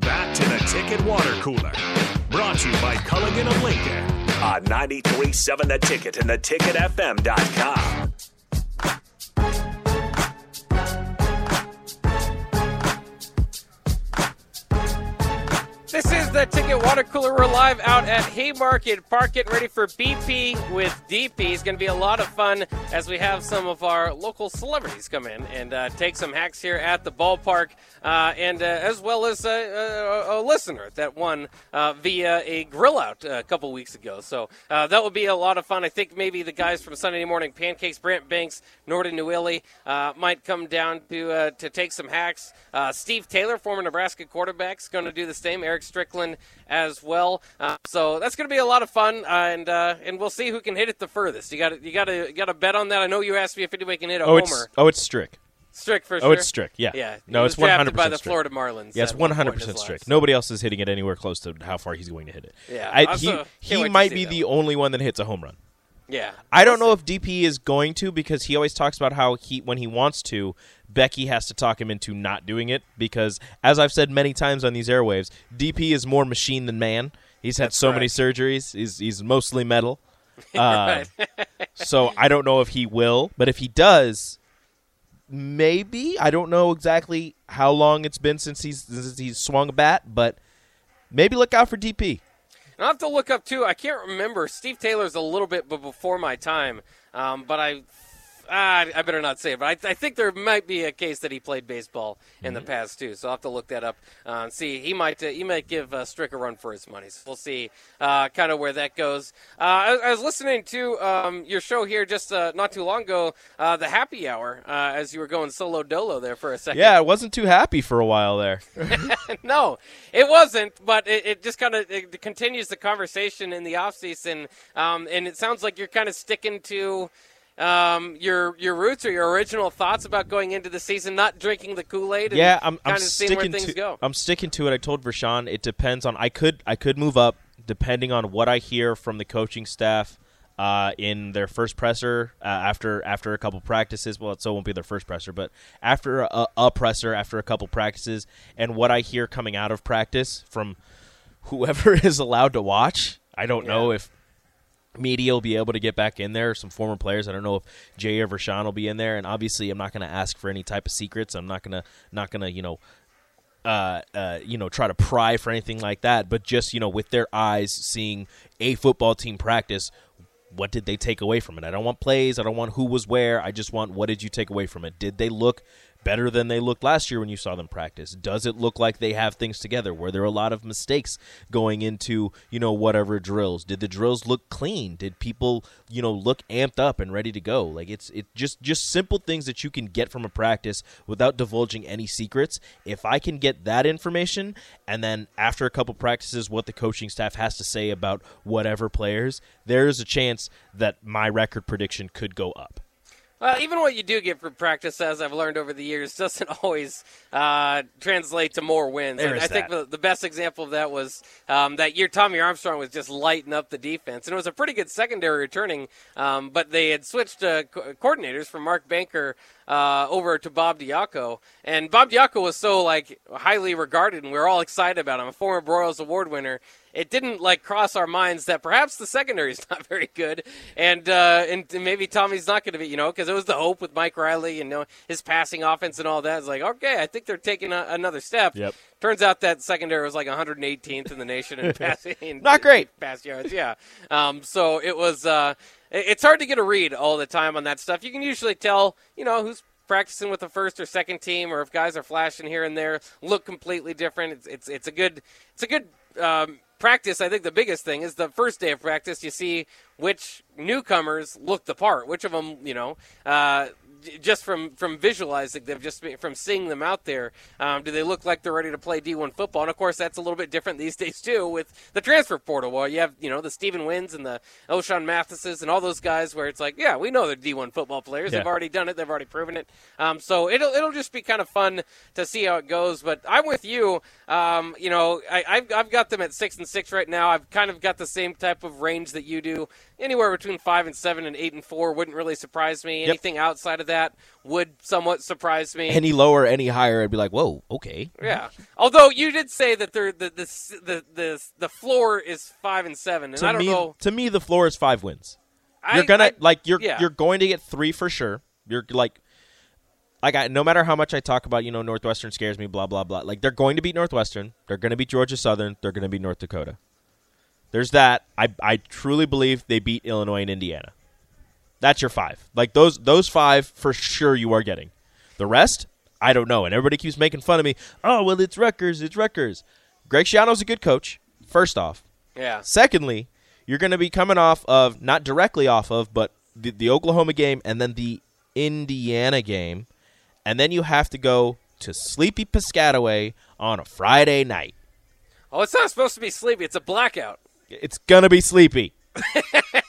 Back to the Ticket Water Cooler. Brought to you by Culligan of Lincoln on 93.7 The Ticket and theticketfm.com. The Ticket Water Cooler. We're live out at Haymarket Park, getting ready for BP with DP. It's going to be a lot of fun as we have some of our local celebrities come in and uh, take some hacks here at the ballpark, uh, and uh, as well as a, a, a listener that won uh, via a grill out a couple weeks ago. So uh, that will be a lot of fun. I think maybe the guys from Sunday Morning Pancakes, Brant Banks, Norton Newilly, uh, might come down to to take some hacks. Steve Taylor, former Nebraska quarterback, is going to do the same. Eric Strickland as well. Uh, so that's going to be a lot of fun, uh, and uh, and we'll see who can hit it the furthest. You got you got to got to bet on that. I know you asked me if anybody can hit a oh, homer. It's, oh, it's Strick. Strick for oh, sure. Oh, it's Strick. Yeah. Yeah. No, it's one hundred drafted by percent the Strick. Florida Marlins. Yes, at one hundred percent Strick. Nobody else is hitting it anywhere close to how far he's going to hit it. Yeah. I, he he might be the only one that hits a home run. Yeah. I don't know if DP is going to because he always talks about how he when he wants to, Becky has to talk him into not doing it because as I've said many times on these airwaves, DP is more machine than man. He's had That's so many surgeries. He's he's mostly metal. Uh, so I don't know if he will, but if he does, maybe I don't know exactly how long it's been since he's since he's swung a bat, but maybe look out for DP. And I'll have to look up too. I can't remember. Steve Taylor's a little bit before my time, um, but I. Ah, I better not say it, but I, I think there might be a case that he played baseball in the past too. So I'll have to look that up uh, and see. He might uh, he might give uh, Strick a run for his money. So we'll see uh, kind of where that goes. Uh, I, I was listening to um, your show here just uh, not too long ago, uh, the Happy Hour, uh, as you were going solo dolo there for a second. Yeah, I wasn't too happy for a while there. no, it wasn't. But it, it just kind of continues the conversation in the offseason. Um, and it sounds like you're kind of sticking to um, your your roots or your original thoughts about going into the season, not drinking the Kool Aid. Yeah, I'm, I'm of seeing where sticking things to go. I'm sticking to it. I told Vershawn it depends on I could I could move up depending on what I hear from the coaching staff uh, in their first presser uh, after after a couple practices. Well, it still won't be their first presser, but after a, a presser after a couple practices, and what I hear coming out of practice from whoever is allowed to watch. I don't know if media will be able to get back in there. Some former players. I don't know if Jay or Vershawn will be in there. And obviously, I'm not going to ask for any type of secrets. I'm not going to not to you know. Uh, uh, you know, try to pry for anything like that, but just you know, with their eyes seeing a football team practice, what did they take away from it? I don't want plays. I don't want who was where. I just want what did you take away from it? Did they look better than they looked last year when you saw them practice? Does it look like they have things together? Were there a lot of mistakes going into, you know, whatever drills? Did the drills look clean? Did people, you know, look amped up and ready to go? Like it's it just just simple things that you can get from a practice without divulging any secrets. If I can get that information and then after a couple practices what the coaching staff has to say about whatever players, there is a chance that my record prediction could go up. Well, even what you do get for practice, as I've learned over the years, doesn't always uh, translate to more wins. There And I think the, the best example of that was um, that year Tommy Armstrong was just lighting up the defense, and it was a pretty good secondary returning. Um, but they had switched uh, co- coordinators from Mark Banker uh, over to Bob Diaco, and Bob Diaco was so like highly regarded, and we were all excited about him, a former Broyles Award winner it didn't like cross our minds that perhaps the secondary is not very good, and uh, and maybe Tommy's not going to be, you know, because it was the hope with Mike Riley and you know his passing offense and all that. It's like okay, I think they're taking a, another step. Yep. Turns out that secondary was like 118th in the nation in passing. Not great. pass yards. Yeah. Um, so it was. Uh, it's hard to get a read all the time on that stuff. You can usually tell, you know, who's practicing with the first or second team, or if guys are flashing here and there, look completely different. It's it's, it's a good it's a good um, practice. I think the biggest thing is the first day of practice. You see which newcomers look the part, which of them, you know. Uh, just from from visualizing them, just from seeing them out there, um, do they look like they're ready to play D1 football? And of course, that's a little bit different these days too with the transfer portal. Well, you have you know the Stephen Wins and the Ochaun Mathises and all those guys, where it's like, yeah, we know they're D1 football players. Yeah. They've already done it. They've already proven it. Um, so it'll it'll just be kind of fun to see how it goes. But I'm with you. Um, you know, I, I've I've got them at six and six right now. I've kind of got the same type of range that you do. Anywhere between five and seven and eight and four wouldn't really surprise me. Yep. Anything outside of that would somewhat surprise me. Any lower, any higher, I'd be like, whoa, okay. yeah. Although you did say that the, the the the the floor is five and seven, and To I don't me, know. to me, the floor is five wins. I- You're gonna I- like you're yeah. you're going to get three for sure. You're like like I no matter how much I talk about, you know, Northwestern scares me, blah blah blah. Like they're going to beat Northwestern, they're going to beat Georgia Southern, they're going to beat North Dakota. There's that. I I truly believe they beat Illinois and Indiana. That's your five. Like those those five for sure you are getting. The rest, I don't know. And everybody keeps making fun of me. Oh well, it's Rutgers. It's Rutgers. Greg Schiano's a good coach. First off, yeah. Secondly, you're going to be coming off of not directly off of, but the, the Oklahoma game and then the Indiana game, and then you have to go to Sleepy Piscataway on a Friday night. Oh, it's not supposed to be sleepy. It's a blackout. It's gonna be sleepy.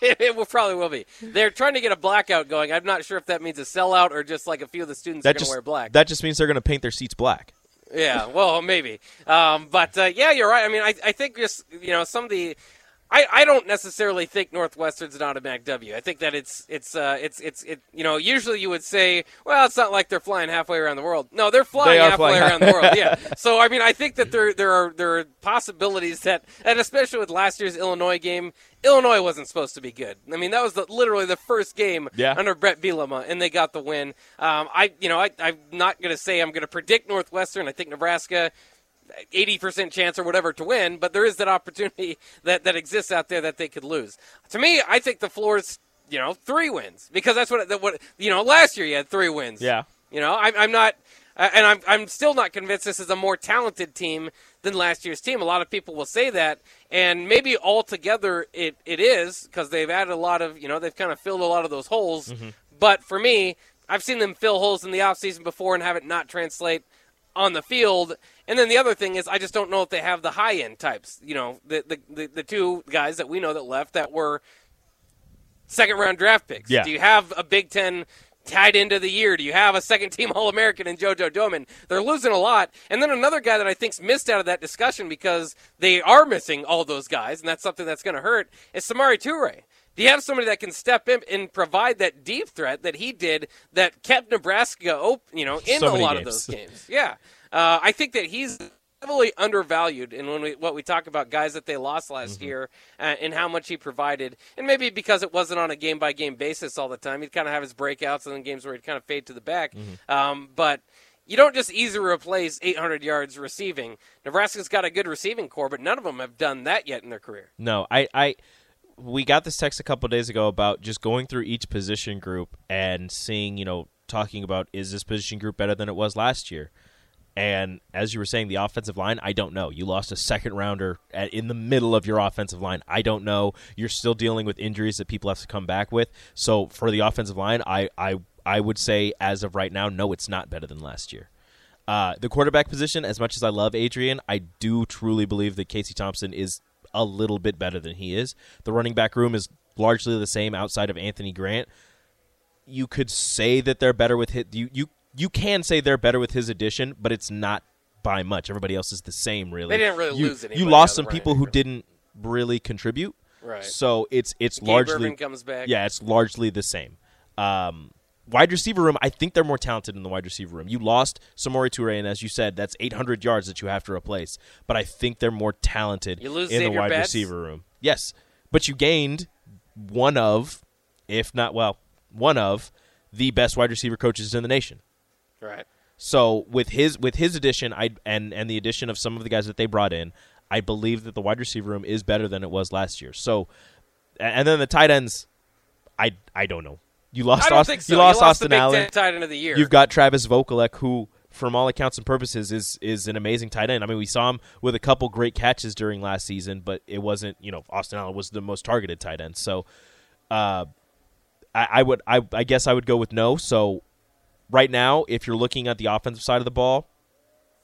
it will probably will be. They're trying to get a blackout going. I'm not sure if that means a sellout or just like a few of the students are going to just wear black. that just means they're gonna paint their seats black. Yeah, well, maybe. Um, but uh, yeah, you're right. I mean, I, I think just you know some of the. I, I don't necessarily think Northwestern's an automatic W. I think that it's it's uh, it's it's it. You know, usually you would say, well, it's not like they're flying halfway around the world. No, they're flying They halfway flying around the world. Yeah. So I mean, I think that there there are there are possibilities that, and especially with last year's Illinois game, Illinois wasn't supposed to be good. I mean, that was the, literally the first game Yeah. under Bret Bielema, and they got the win. Um, I you know I, I'm not going to say I'm going to predict Northwestern. I think Nebraska 80% chance or whatever to win, but there is that opportunity that, that exists out there that they could lose. To me, I think the floor is, you know, three wins because that's what, what you know, last year you had three wins. Yeah. You know, I, I'm not, uh, and I'm, I'm still not convinced this is a more talented team than last year's team. A lot of people will say that, and maybe altogether it, it is because they've added a lot of, you know, they've kind of filled a lot of those holes. But for me, I've seen them fill holes in the offseason before and have it not translate on the field. And then the other thing is, I just don't know if they have the high end types. You know, the, the the the two guys that we know that left that were second round draft picks. Yeah. Do you have a Big Ten tied into the year? Do you have a second team All American in JoJo Domann? They're losing a lot. And then another guy that I think's missed out of that discussion because they are missing all those guys, and that's something that's going to hurt, is Samori Toure. Do you have somebody that can step in and provide that deep threat that he did that kept Nebraska open, you know, in So a lot of those games? Yeah. Uh, I think that he's heavily undervalued in when we what we talk about guys that they lost last year uh, and how much he provided, and maybe because it wasn't on a game by game basis all the time, he'd kind of have his breakouts and then games where he'd kind of fade to the back. Um, but you don't just easily replace 800 yards receiving. Nebraska's got a good receiving core, but none of them have done that yet in their career. No, I, I we got this text a couple days ago about just going through each position group and seeing, you know, talking about is this position group better than it was last year? And as you were saying, the offensive line, I don't know. You lost a second rounder at, in the middle of your offensive line. I don't know. You're still dealing with injuries that people have to come back with. So for the offensive line, I, I, I would say as of right now, no, it's not better than last year. Uh, the quarterback position, as much as I love Adrian, I do truly believe that Casey Thompson is a little bit better than he is. The running back room is largely the same outside of Anthony Grant. You could say that they're better with his, you you you can say they're better with his addition, but it's not by much. Everybody else is the same, really. They didn't really you, lose You lost some people who didn't really contribute. Right. So it's it's Gabe largely Ervin comes back. yeah, it's largely the same. Um, wide receiver room, I think they're more talented in the wide receiver room. You lost Samori Toure, and as you said, that's 800 yards that you have to replace. But I think they're more talented in the wide Betts? receiver room. Yes, but you gained one of, if not well, one of the best wide receiver coaches in the nation. Right. So with his with his addition, I and and the addition of some of the guys that they brought in, I believe that the wide receiver room is better than it was last year. So, and then the tight ends, I I don't know. You lost Austin, so. you lost the Austin Big Allen. Tight end of the year. You've got Travis Vokolek, who, from all accounts and purposes, is is an amazing tight end. I mean, we saw him with a couple great catches during last season, but it wasn't. You know, Austin Allen was the most targeted tight end. So, uh, I, I would, I, I guess, I would go with no. So, right now, if you're looking at the offensive side of the ball,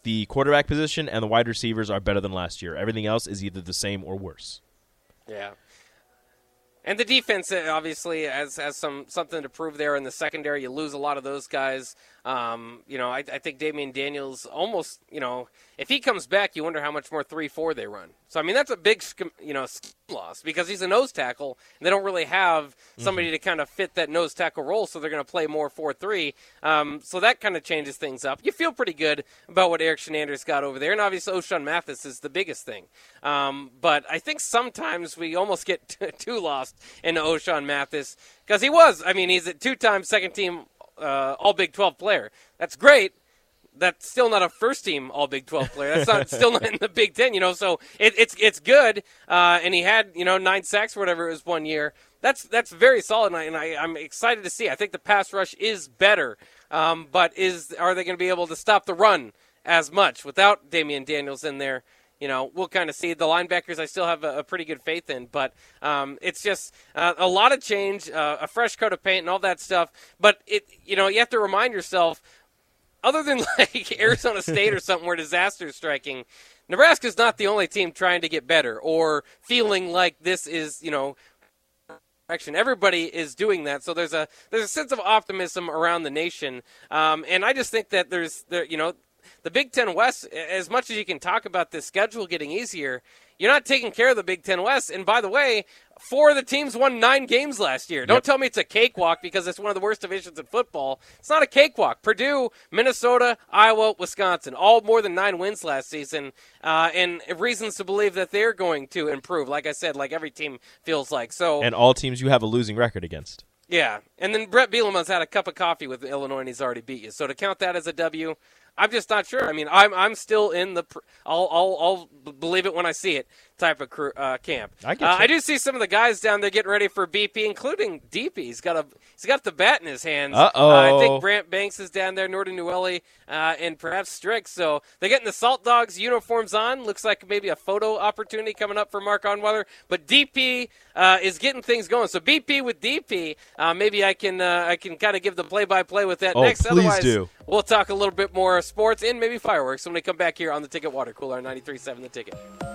the quarterback position and the wide receivers are better than last year. Everything else is either the same or worse. Yeah. And the defense uh, obviously has has some something to prove there in the secondary. You lose a lot of those guys. Um, you know, I, I think Damion Daniels almost, you know, If he comes back, you wonder how much more three four they run. So I mean that's a big you know loss because he's a nose tackle and they don't really have somebody mm-hmm. to kind of fit that nose tackle role, so they're going to play more four three. Um, so that kind of changes things up. You feel pretty good about what Erik Chinander's got over there, and obviously Ochaun Mathis is the biggest thing. Um, but I think sometimes we almost get too lost in Ochaun Mathis because he was. I mean, he's a two-time second team uh, All Big 12 player. That's great. That's still not a first team All Big 12 player. That's not still not in the Big Ten, you know. So it, it's it's good. Uh, and he had you know nine sacks or whatever it was one year. That's that's very solid, and, I, and I, am excited to see. I think the pass rush is better, um, but is are they going to be able to stop the run as much without Damion Daniels in there? you know, we'll kind of see. The linebackers I still have a, a pretty good faith in, but um, it's just uh, a lot of change, uh, a fresh coat of paint, and all that stuff. But it, you know, you have to remind yourself, other than like Arizona State or something where disaster is striking, Nebraska's not the only team trying to get better or feeling like this is, you know, Action. Everybody is doing that, so there's a there's a sense of optimism around the nation, um, and I just think that there's there you know the Big Ten West, as much as you can talk about this schedule getting easier, you're not taking care of the Big Ten West. And by the way, four of the teams won nine games last year. Don't tell me it's a cakewalk because it's one of the worst divisions in football. It's not a cakewalk. Purdue, Minnesota, Iowa, Wisconsin, all more than nine wins last season, uh, and reasons to believe that they're going to improve. Like I said, like every team feels like. So, and all teams you have a losing record against. Yeah, and then Bret Bielema's had a cup of coffee with Illinois and he's already beat you. So to count that as a W, I'm just not sure. I mean, I'm I'm still in the. I'll I'll, I'll believe it when I see it type of crew, uh, camp. I, uh, I do see some of the guys down there getting ready for BP, including DP. He's got a he's got the bat in his hands. Uh-oh. Uh, I think Brant Banks is down there, Norton Nouili, uh, and perhaps Strick. So they're getting the Salt Dogs uniforms on. Looks like maybe a photo opportunity coming up for Mark Onweiler. But DP uh, is getting things going. So BP with DP, uh, maybe I can uh, I can kind of give the play by play with that oh, next. Please Otherwise, do. we'll talk a little bit more sports and maybe fireworks when we come back here on the Ticket Water Cooler 93.7 The Ticket.